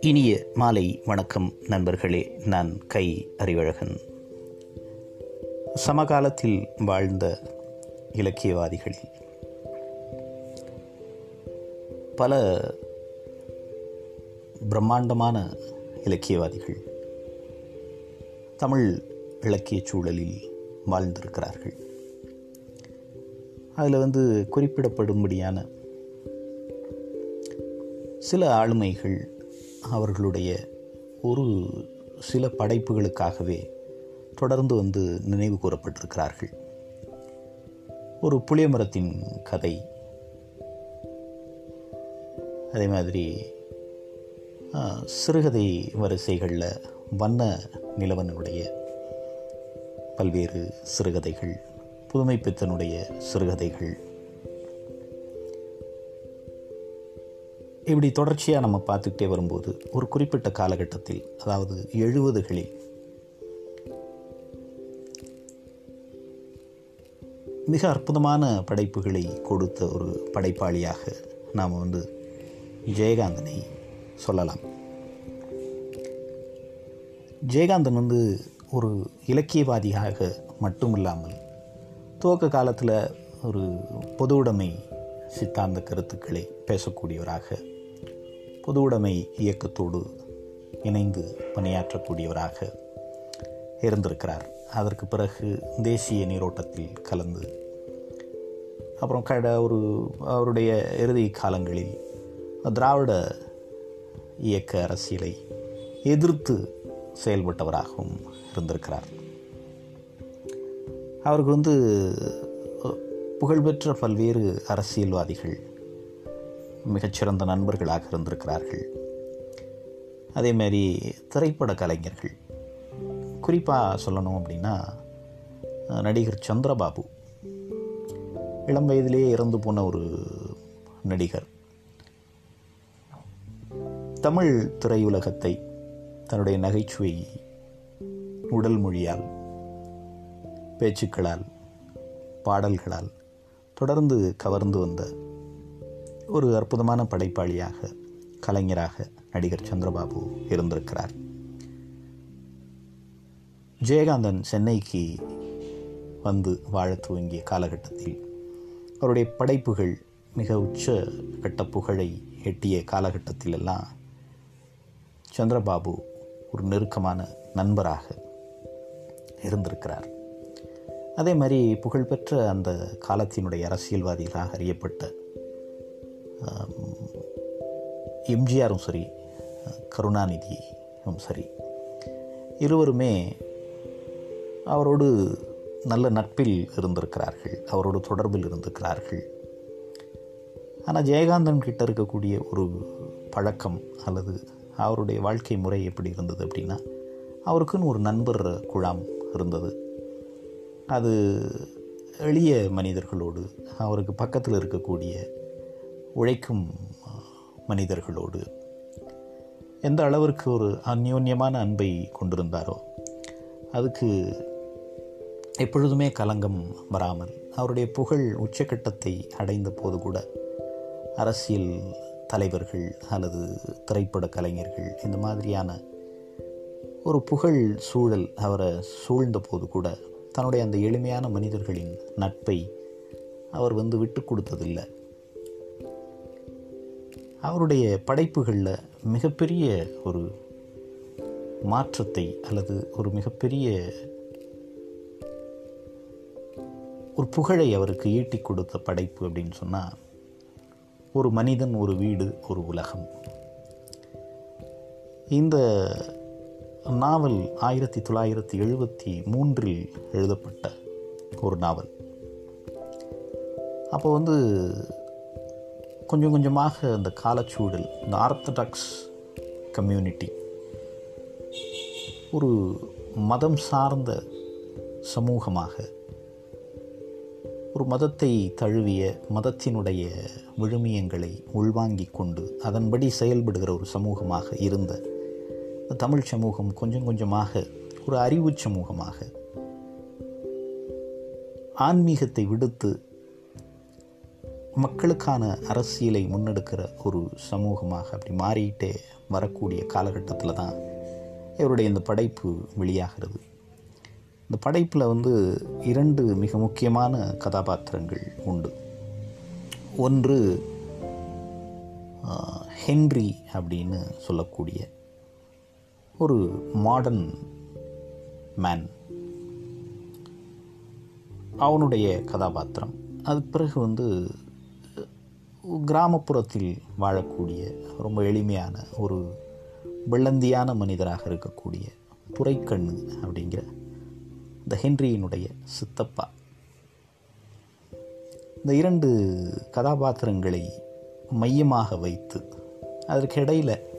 இனிய மாலை வணக்கம் நண்பர்களே நான் கை அறிவழகன் சமகாலத்தில் வாழ்ந்த இலக்கியவாதிகளில் பல பிரம்மாண்டமான இலக்கியவாதிகள் தமிழ் இலக்கிய சூழலில் வாழ்ந்திருக்கிறார்கள். அதில் வந்து குறிப்பிடப்படும்படியான சில ஆளுமைகள் அவர்களுடைய ஒரு சில படைப்புகளுக்காகவே தொடர்ந்து வந்து நினைவு கூறப்பட்டிருக்கிறார்கள். ஒரு புளியமரத்தின் கதை. அதே மாதிரி சிறுகதை வரிசைகளில் வண்ண நிலவனுடைய பல்வேறு சிறுகதைகள். புதுமை பித்தனுடைய சிறுகதைகள். இப்படி தொடர்ச்சியாக நம்ம பார்த்துக்கிட்டே வரும்போது ஒரு குறிப்பிட்ட காலகட்டத்தில் அதாவது எழுபதுகளில் மிக அற்புதமான படைப்புகளை கொடுத்த ஒரு படைப்பாளியாக நாம் வந்து ஜெயகாந்தனை சொல்லலாம். ஜெயகாந்தன் வந்து ஒரு இலக்கியவாதியாக மட்டுமில்லாமல் துவக்க காலத்தில் ஒரு பொது உடைமை சித்தாந்த கருத்துக்களை பேசக்கூடியவராக பொது உடைமை இயக்கத்தோடு இணைந்து பணியாற்றக்கூடியவராக இருந்திருக்கிறார். அதற்கு பிறகு தேசிய நீரோட்டத்தில் கலந்து அப்புறம் கட ஒரு அவருடைய இறுதி காலங்களில் திராவிட இயக்க அரசியலை எதிர்த்து செயல்பட்டவராகவும் இருந்திருக்கிறார். அவர்கள் வந்து புகழ்பெற்ற பல்வேறு அரசியல்வாதிகள் மிகச்சிறந்த நண்பர்களாக இருந்திருக்கிறார்கள். அதேமாரி திரைப்பட கலைஞர்கள். குறிப்பாக சொல்லணும் அப்படின்னா நடிகர் சந்திரபாபு. இளம் வயதிலேயே இறந்து போன ஒரு நடிகர். தமிழ் திரையுலகத்தை தன்னுடைய நகைச்சுவை உடல் மொழியால் பேச்சுக்களால் பாடல்களால் தொடர்ந்து கவர்ந்து வந்த ஒரு அற்புதமான படைப்பாளியாக கலைஞராக நடிகர் சந்திரபாபு இருந்திருக்கிறார். ஜெயகாந்தன் சென்னைக்கு வந்து வாழ துவங்கிய காலகட்டத்தில் அவருடைய படைப்புகள் மிக உச்ச கட்ட புகழை எட்டிய காலகட்டத்திலெல்லாம் சந்திரபாபு ஒரு நெருக்கமான நண்பராக இருந்திருக்கிறார். அதே மாதிரி புகழ்பெற்ற அந்த காலத்தினுடைய அரசியல்வாதிகளாக அறியப்பட்ட எம்ஜிஆரும் சரி கருணாநிதியும் சரி இருவருமே அவரோடு நல்ல நட்பில் இருந்திருக்கிறார்கள் அவரோடு தொடர்பில் இருந்திருக்கிறார்கள். ஆனால் ஜெயகாந்தன் கிட்ட இருக்கக்கூடிய ஒரு பழக்கம் அல்லது அவருடைய வாழ்க்கை முறை எப்படி இருந்தது அப்படின்னா அவருக்குன்னு ஒரு நண்பர் குழாம் இருந்தது. அது எளிய மனிதர்களோடு அவருக்கு பக்கத்தில் இருக்கக்கூடிய உழைக்கும் மனிதர்களோடு எந்த அளவிற்கு ஒரு அந்யோன்யமான அன்பை கொண்டிருந்தாரோ அதுக்கு எப்பொழுதுமே கலங்கம் வராமல் அவருடைய புகழ் உச்சக்கட்டத்தை அடைந்த போது கூட அரசியல் தலைவர்கள் அல்லது திரைப்பட கலைஞர்கள் இந்த மாதிரியான ஒரு புகழ் சூழல் அவரை சூழ்ந்த போது கூட தன்னுடைய அந்த எளிமையான மனிதர்களின் நட்பை அவர் வந்து விட்டு கொடுத்ததில்லை. அவருடைய படைப்புகளில் மிகப்பெரிய ஒரு மாற்றத்தை அல்லது ஒரு மிகப்பெரிய ஒரு புகழை அவருக்கு ஈட்டி கொடுத்த படைப்பு அப்படின்னு சொன்னால் ஒரு மனிதன் ஒரு வீடு ஒரு உலகம். இந்த நாவல் ஆயிரத்தி தொள்ளாயிரத்தி எழுபத்தி மூன்றில் எழுதப்பட்ட ஒரு நாவல். அப்போ வந்து கொஞ்சம் கொஞ்சமாக அந்த காலச்சூழல் இந்த ஆர்த்தடாக்ஸ் கம்யூனிட்டி ஒரு மதம் சார்ந்த சமூகமாக ஒரு மதத்தை தழுவிய மதத்தினுடைய விழுமியங்களை உள்வாங்கிக் கொண்டு அதன்படி செயல்படுகிற ஒரு சமூகமாக இருந்த தமிழ் சமூகம் கொஞ்சம் கொஞ்சமாக ஒரு அறிவு சமூகமாக ஆன்மீகத்தை விடுத்து மக்களுக்கான அரசியலை முன்னெடுக்கிற ஒரு சமூகமாக அப்படி மாறிக்கிட்டே வரக்கூடிய காலகட்டத்தில் தான் இவருடைய இந்த படைப்பு வெளியாகிறது. இந்த படைப்பில் வந்து இரண்டு மிக முக்கியமான கதாபாத்திரங்கள் உண்டு. ஒன்று ஹென்றி அப்படின்னு சொல்லக்கூடிய ஒரு மாடர்ன் மேன் அவனுடைய கதாபாத்திரம். அது பிறகு வந்து கிராமப்புறத்தில் வாழக்கூடிய ரொம்ப எளிமையான ஒரு வெள்ளந்தியான மனிதராக இருக்கக்கூடிய துரைக்கண்ணு அப்படிங்கிற இந்த ஹென்ரியினுடைய சித்தப்பா. இந்த இரண்டு கதாபாத்திரங்களை மையமாக வைத்து அதற்கு இடையில்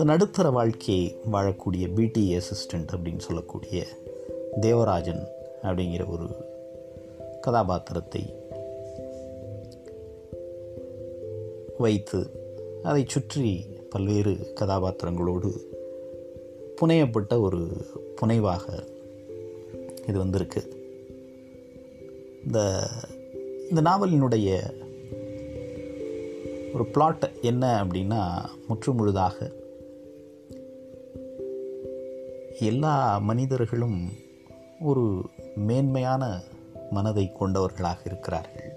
இந்த நடுத்தர வாழ்க்கையை வாழக்கூடிய பிடி அசிஸ்டண்ட் அப்படின்னு சொல்லக்கூடிய தேவராஜன் அப்படிங்கிற ஒரு கதாபாத்திரத்தை வைத்து அதை சுற்றி பல்வேறு கதாபாத்திரங்களோடு புனையப்பட்ட ஒரு புனைவாக இது வந்திருக்கு. இந்த இந்த நாவலினுடைய ஒரு பிளாட் என்ன அப்படின்னா முற்று முழுதாக எல்லா மனிதர்களும் ஒரு மேன்மையான மனதை கொண்டவர்களாக இருக்கிறார்கள்.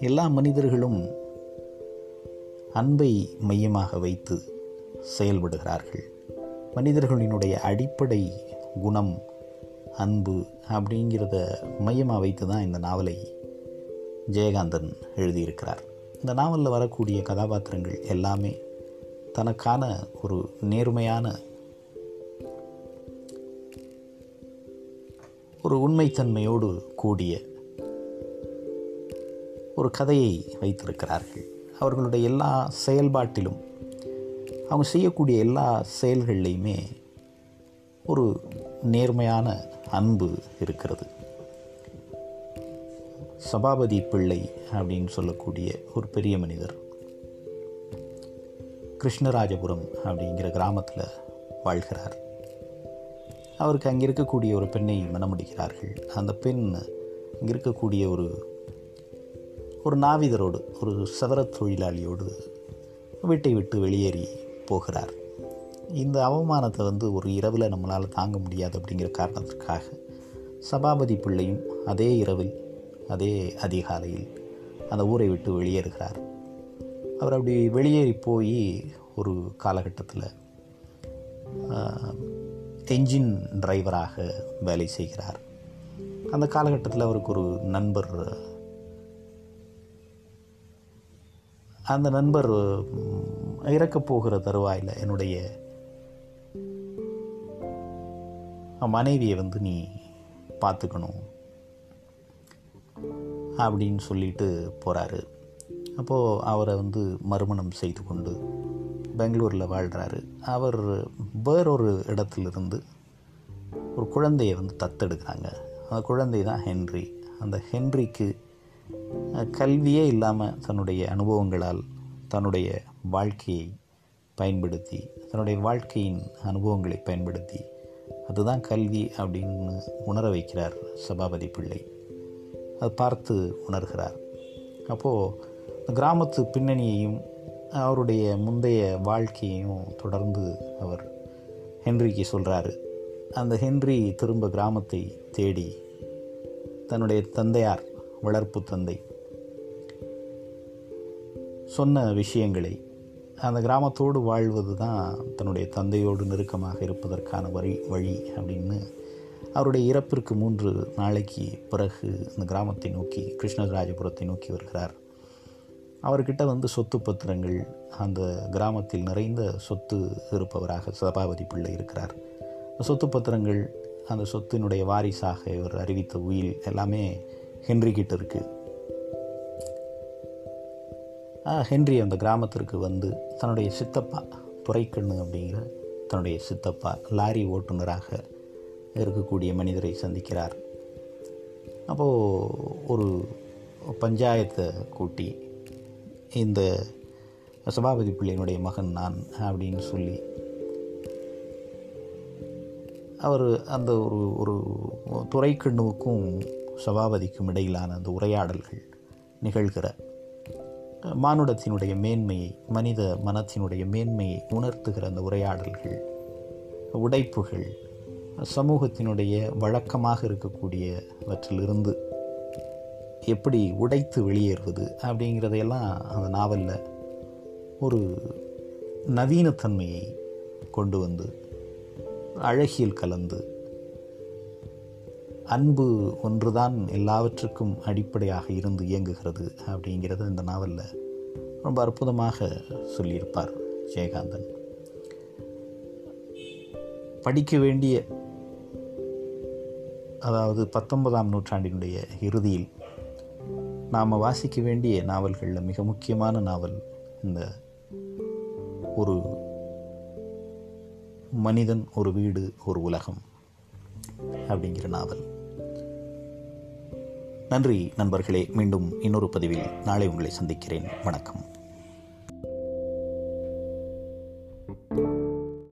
எல்லா மனிதர்களும் அன்பை மையமாக வைத்து செயல்படுகிறார்கள். மனிதர்களினுடைய அடிப்படை குணம் அன்பு அப்படிங்கிறத மையமாக வைத்து தான் இந்த நாவலை ஜெயகாந்தன் எழுதியிருக்கிறார். இந்த நாவலில் வரக்கூடிய கதாபாத்திரங்கள் எல்லாமே தனக்கான ஒரு நேர்மையான ஒரு உண்மைத்தன்மையோடு கூடிய ஒரு கதையை வைத்திருக்கிறார்கள். அவர்களுடைய எல்லா செயல்பாட்டிலும் அவங்க செய்யக்கூடிய எல்லா செயல்கள்லையுமே ஒரு நேர்மையான அன்பு இருக்கிறது. சபாபதி பிள்ளை அப்படின்னு சொல்லக்கூடிய ஒரு பெரிய மனிதர் கிருஷ்ணராஜபுரம் அப்படிங்கிற கிராமத்தில் வாழ்கிறார். அவருக்கு அங்கே இருக்கக்கூடிய ஒரு பெண்ணை மணமுடிக்கிறார்கள். அந்த பெண் இங்கே இருக்கக்கூடிய ஒரு ஒரு நாவிதரோடு ஒரு சதர தொழிலாளியோடு வீட்டை விட்டு வெளியேறி போகிறார். இந்த அவமானத்தை வந்து ஒரு இரவில் நம்மளால் தாங்க முடியாது அப்படிங்கிற காரணத்திற்காக சபாபதி பிள்ளையும் அதே இரவில் அதே அதிகாலையில் அந்த ஊரை விட்டு வெளியேறுகிறார். அவர் அப்படி வெளியேறி போய் ஒரு காலகட்டத்தில் என்ஜின் டிரைவராக வேலை செய்கிறார். அந்த காலகட்டத்தில் அவருக்கு ஒரு நண்பர் அந்த நண்பர் இறக்கப்போகிற இறக்கப் போகிற தருவாயில் என்னுடைய மனைவியை வந்து நீ பார்த்துக்கணும் அப்படின்னு சொல்லிட்டு போகிறாரு அப்போது அவரை வந்து மறுமணம் செய்து கொண்டு பெங்களூரில் வாழ்கிறாரு அவர் வேறொரு இடத்திலிருந்து ஒரு குழந்தையை வந்து தத்தெடுக்கிறாங்க. அந்த குழந்தை தான் ஹென்றி. அந்த ஹென்றிக்கு கல்வியே இல்லாமல் தன்னுடைய அனுபவங்களால் தன்னுடைய வாழ்க்கையை பயன்படுத்தி தன்னுடைய வாழ்க்கையின் அனுபவங்களை பயன்படுத்தி அதுதான் கல்வி அப்படின்னு உணர வைக்கிறார் சபாபதி பிள்ளை. அதை பார்த்து உணர்கிறார். அப்போது கிராமத்து பின்னணியையும் அவருடைய முந்தைய வாழ்க்கையையும் தொடர்ந்து அவர் ஹென்ரிக்கு சொல்கிறாரு அந்த ஹென்றி திரும்ப கிராமத்தை தேடி தன்னுடைய தந்தையார் வளர்ப்பு தந்தை சொன்ன விஷயங்களை அந்த கிராமத்தோடு வாழ்வது தான் தன்னுடைய தந்தையோடு நெருக்கமாக இருப்பதற்கான வழி வழி அப்படின்னு அவருடைய இறப்பிற்கு மூன்று நாளைக்கு பிறகு அந்த கிராமத்தை நோக்கி கிருஷ்ணராஜபுரத்தை நோக்கி வருகிறார். அவர்கிட்ட வந்து சொத்து பத்திரங்கள் அந்த கிராமத்தில் நிறைந்த சொத்து இருப்பவராக சபாபதி பிள்ளை இருக்கிறார். சொத்து பத்திரங்கள் அந்த சொத்தினுடைய வாரிசாக இவர் அறிவித்த உயில் எல்லாமே ஹென்றி கிட்ட இருக்குது ஹென்றி அந்த கிராமத்திற்கு வந்து தன்னுடைய சித்தப்பா துறைக்கண்ணு அப்படிங்கிற தன்னுடைய சித்தப்பா லாரி ஓட்டுநராக இருக்கக்கூடிய மனிதரை சந்திக்கிறார். அப்போது ஒரு பஞ்சாயத்தை கூட்டி இந்த சபாபதி பிள்ளையினுடைய மகன் நான் அப்படின்னு சொல்லி அவர் அந்த ஒரு ஒரு துறைக்கண்ணுவுக்கும் சபாபதிக்கும் இடையிலான அந்த உரையாடல்கள் நிகழ்கிற மானுடத்தினுடைய மேன்மையை மனித மனத்தினுடைய மேன்மையை உணர்த்துகிற அந்த உரையாடல்கள் உடைப்புகள் சமூகத்தினுடைய வழக்கமாக இருக்கக்கூடியவற்றிலிருந்து எப்படி உடைத்து வெளியேறுவது அப்படிங்கிறதையெல்லாம் அந்த நாவலில் ஒரு நவீனத்தன்மையை கொண்டு வந்து அழகியல் கலந்து அன்பு ஒன்றுதான் எல்லாவற்றுக்கும் அடிப்படையாக இருந்து இயங்குகிறது அப்படிங்கிறத இந்த நாவலில் ரொம்ப அற்புதமாக சொல்லியிருப்பார் ஜெயகாந்தன். படிக்க வேண்டிய அதாவது பத்தொன்பதாம் நூற்றாண்டினுடைய இறுதியில் நாம் வாசிக்க வேண்டிய நாவல்களில் மிக முக்கியமான நாவல் இந்த ஒரு மனிதன் ஒரு வீடு ஒரு உலகம் அப்படிங்கிற நாவல். நன்றி நண்பர்களே. மீண்டும் இன்னொரு பதிவில் நாளை உங்களை சந்திக்கிறேன். வணக்கம்.